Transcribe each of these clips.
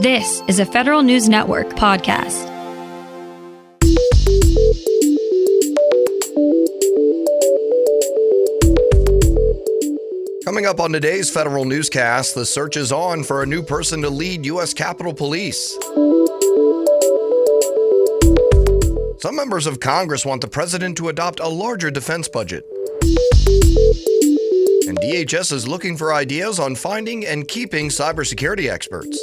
This is a Federal News Network podcast. Coming up on today's Federal Newscast, the search is on for a new person to lead U.S. Capitol Police. Some members of Congress want the president to adopt a larger defense budget. And DHS is looking for ideas on finding and keeping cybersecurity experts.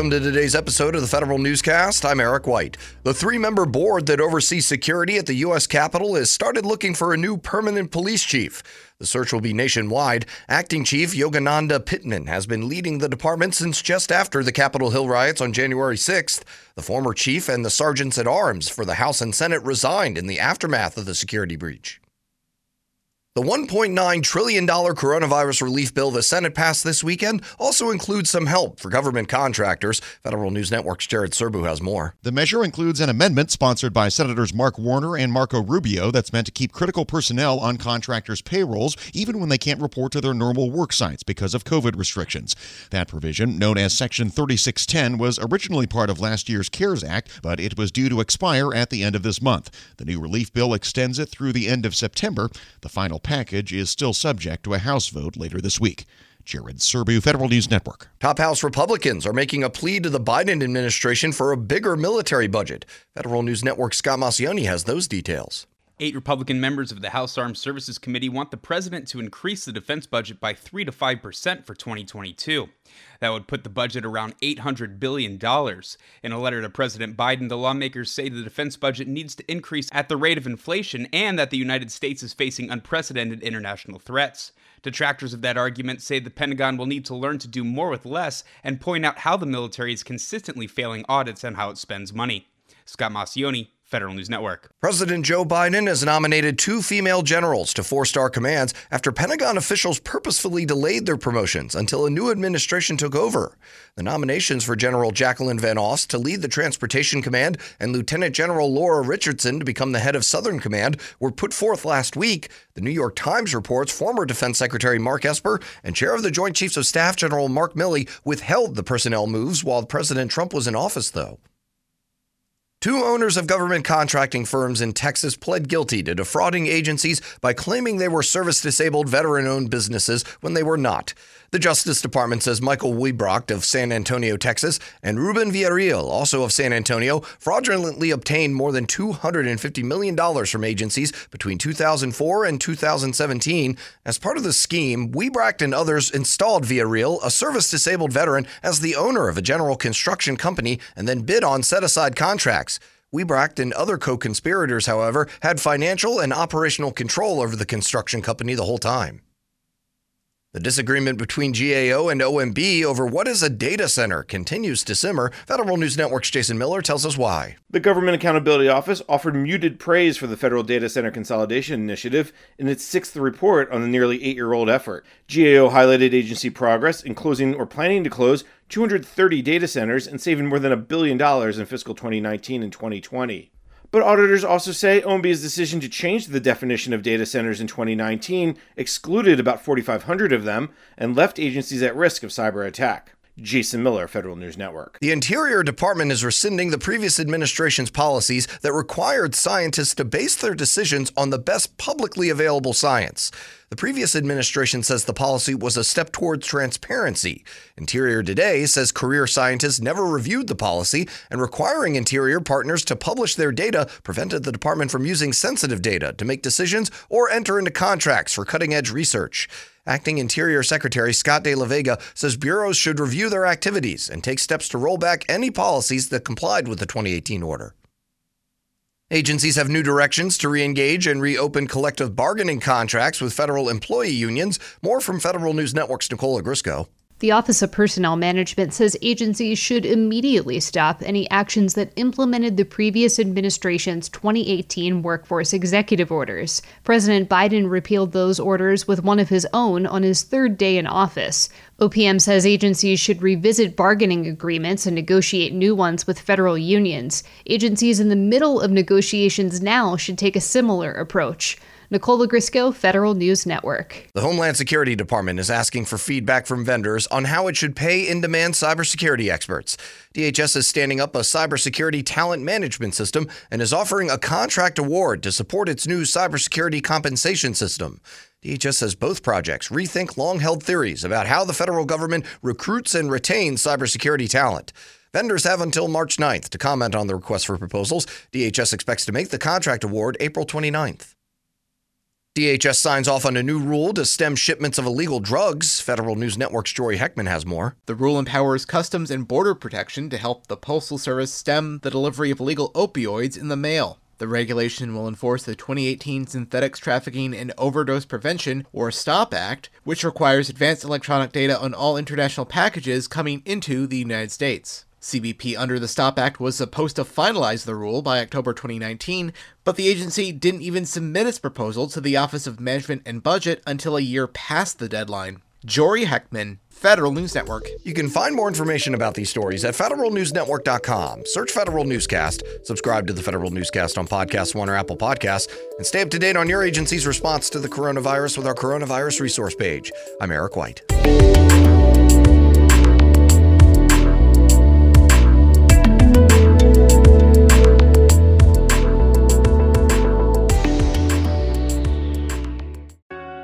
Welcome to today's episode of the Federal Newscast. I'm Eric White. The three member board that oversees security at the U.S. Capitol has started looking for a new permanent police chief. The search will be nationwide. Acting Chief Yogananda Pittman has been leading the department since just after the Capitol Hill riots on January 6th. The former chief and the sergeants at arms for the House and Senate resigned in the aftermath of the security breach. The $1.9 trillion coronavirus relief bill the Senate passed this weekend also includes some help for government contractors. Federal News Network's Jared Serbu has more. The measure includes an amendment sponsored by Senators Mark Warner and Marco Rubio that's meant to keep critical personnel on contractors' payrolls even when they can't report to their normal work sites because of COVID restrictions. That provision, known as Section 3610, was originally part of last year's CARES Act, but it was due to expire at the end of this month. The new relief bill extends it through the end of September. The final package is still subject to a House vote later this week. Jared Serbu, Federal News Network. Top House Republicans are making a plea to the Biden administration for a bigger military budget. Federal News Network Scott Maucione has those details. Eight Republican members of the House Armed Services Committee want the president to increase the defense budget by 3 to 5% for 2022. That would put the budget around $800 billion. In a letter to President Biden, the lawmakers say the defense budget needs to increase at the rate of inflation and that the United States is facing unprecedented international threats. Detractors of that argument say the Pentagon will need to learn to do more with less and point out how the military is consistently failing audits and how it spends money. Scott Maucione, Federal News Network. President Joe Biden has nominated two female generals to four star commands after Pentagon officials purposefully delayed their promotions until a new administration took over. The nominations for General Jacqueline Van Ovost to lead the Transportation Command and Lieutenant General Laura Richardson to become the head of Southern Command were put forth last week. The New York Times reports former Defense Secretary Mark Esper and Chair of the Joint Chiefs of Staff General Mark Milley withheld the personnel moves while President Trump was in office, though. Two owners of government contracting firms in Texas pled guilty to defrauding agencies by claiming they were service disabled veteran owned businesses when they were not. The Justice Department says Michael Wiebrocht of San Antonio, Texas, and Ruben Villarreal, also of San Antonio, fraudulently obtained more than $250 million from agencies between 2004 and 2017. As part of the scheme, Wiebrocht and others installed Villarreal, a service disabled veteran, as the owner of a general construction company and then bid on set aside contracts. Wiebrocht and other co conspirators, however, had financial and operational control over the construction company the whole time. The disagreement between GAO and OMB over what is a data center continues to simmer. Federal News Network's Jason Miller tells us why. The Government Accountability Office offered muted praise for the Federal Data Center Consolidation Initiative in its sixth report on the nearly eight year old effort. GAO highlighted agency progress in closing or planning to close 230 data centers and saving more than a billion dollars in fiscal 2019 and 2020. But auditors also say OMB's decision to change the definition of data centers in 2019 excluded about 4,500 of them and left agencies at risk of cyber attack. Jason Miller, Federal News Network. The Interior Department is rescinding the previous administration's policies that required scientists to base their decisions on the best publicly available science. The previous administration says the policy was a step towards transparency. Interior Today says career scientists never reviewed the policy, and requiring Interior partners to publish their data prevented the department from using sensitive data to make decisions or enter into contracts for cutting edge research. Acting Interior Secretary Scott De La Vega says bureaus should review their activities and take steps to roll back any policies that complied with the 2018 order. Agencies have new directions to re-engage and reopen collective bargaining contracts with federal employee unions. More from Federal News Network's Nicole Ogrysko. The Office of Personnel Management says agencies should immediately stop any actions that implemented the previous administration's 2018 workforce executive orders. President Biden repealed those orders with one of his own on his third day in office. OPM says agencies should revisit bargaining agreements and negotiate new ones with federal unions. Agencies in the middle of negotiations now should take a similar approach. Nicole Ogrysko, Federal News Network. The Homeland Security Department is asking for feedback from vendors on how it should pay in demand cybersecurity experts. DHS is standing up a cybersecurity talent management system and is offering a contract award to support its new cybersecurity compensation system. DHS says both projects rethink long held theories about how the federal government recruits and retains cybersecurity talent. Vendors have until March 9th to comment on the request for proposals. DHS expects to make the contract award April 29th. DHS signs off on a new rule to stem shipments of illegal drugs. Federal News Network's Jory Heckman has more. The rule empowers Customs and Border Protection to help the Postal Service stem the delivery of illegal opioids in the mail. The regulation will enforce the 2018 Synthetics Trafficking and Overdose Prevention, or STOP Act, which requires advanced electronic data on all international packages coming into the United States. CBP under the STOP Act was supposed to finalize the rule by October 2019, but the agency didn't even submit its proposal to the Office of Management and Budget until a year past the deadline. Jory Heckman, Federal News Network. You can find more information about these stories at federalnewsnetwork.com. Search Federal Newscast, subscribe to the Federal Newscast on Podcast One or Apple Podcasts, and stay up to date on your agency's response to the coronavirus with our coronavirus resource page. I'm Eric White.